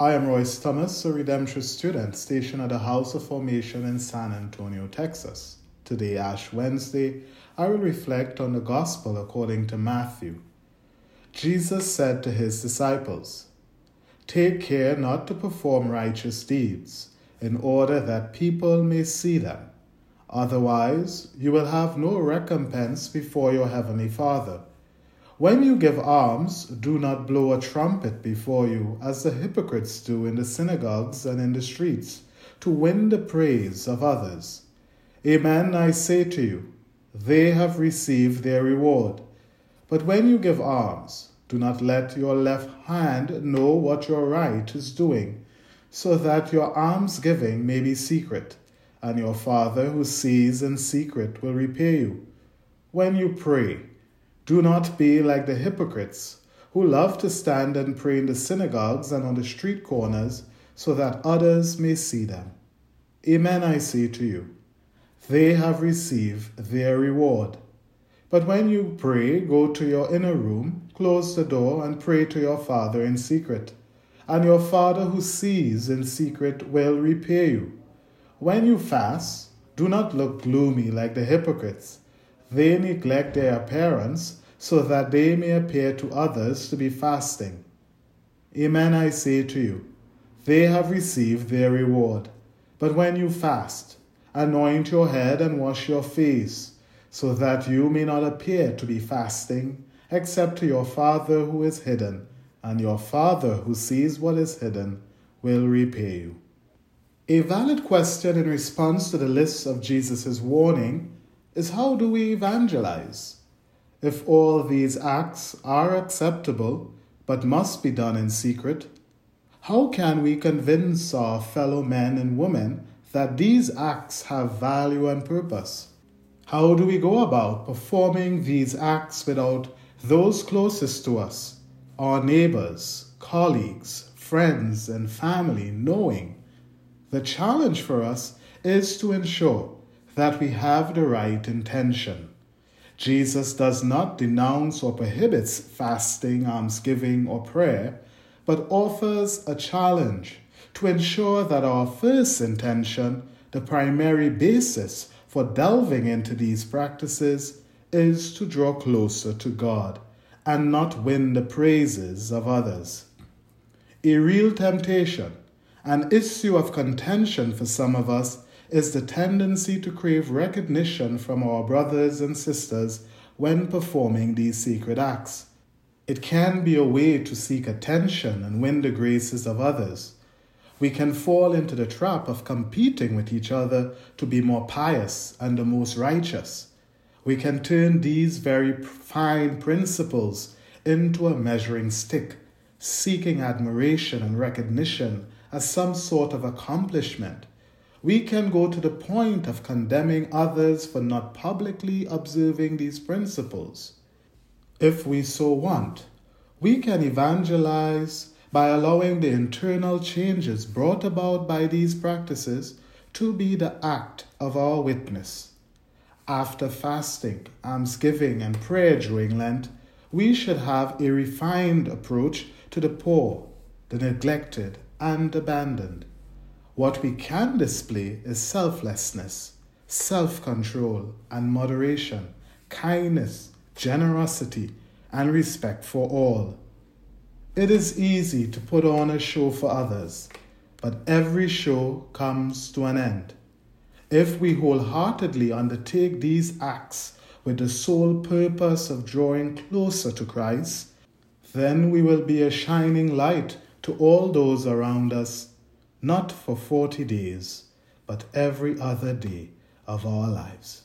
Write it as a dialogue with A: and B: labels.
A: I am Royce Thomas, a Redemptorist student stationed at the House of Formation in San Antonio, Texas. Today, Ash Wednesday, I will reflect on the Gospel according to Matthew. Jesus said to his disciples, Take care not to perform righteous deeds, in order that people may see them. Otherwise, you will have no recompense before your heavenly Father. When you give alms, do not blow a trumpet before you, as the hypocrites do in the synagogues and in the streets, to win the praise of others. Amen, I say to you, they have received their reward. But when you give alms, do not let your left hand know what your right is doing, so that your almsgiving may be secret, and your Father who sees in secret will repay you. When you pray, do not be like the hypocrites, who love to stand and pray in the synagogues and on the street corners, so that others may see them. Amen, I say to you. They have received their reward. But when you pray, go to your inner room, close the door, and pray to your Father in secret. And your Father who sees in secret will repay you. When you fast, do not look gloomy like the hypocrites they neglect their appearance so that they may appear to others to be fasting. Amen, I say to you, they have received their reward. But when you fast, anoint your head and wash your face, so that you may not appear to be fasting, except to your Father who is hidden, and your Father who sees what is hidden will repay you. A valid question in response to the list of Jesus' warning is how do we evangelize? If all these acts are acceptable but must be done in secret, how can we convince our fellow men and women that these acts have value and purpose? How do we go about performing these acts without those closest to us, our neighbors, colleagues, friends, and family, knowing? The challenge for us is to ensure that we have the right intention. Jesus does not denounce or prohibits fasting, almsgiving, or prayer, but offers a challenge to ensure that our first intention, the primary basis for delving into these practices, is to draw closer to God and not win the praises of others. A real temptation, an issue of contention for some of us, is the tendency to crave recognition from our brothers and sisters when performing these secret acts. It can be a way to seek attention and win the graces of others. We can fall into the trap of competing with each other to be more pious and the most righteous. We can turn these very fine principles into a measuring stick, seeking admiration and recognition as some sort of accomplishment we can go to the point of condemning others for not publicly observing these principles. If we so want, we can evangelize by allowing the internal changes brought about by these practices to be the act of our witness. After fasting, almsgiving, and prayer during Lent, we should have a refined approach to the poor, the neglected, and abandoned. What we can display is selflessness, self control, and moderation, kindness, generosity, and respect for all. It is easy to put on a show for others, but every show comes to an end. If we wholeheartedly undertake these acts with the sole purpose of drawing closer to Christ, then we will be a shining light to all those around us not for 40 days, but every other day of our lives.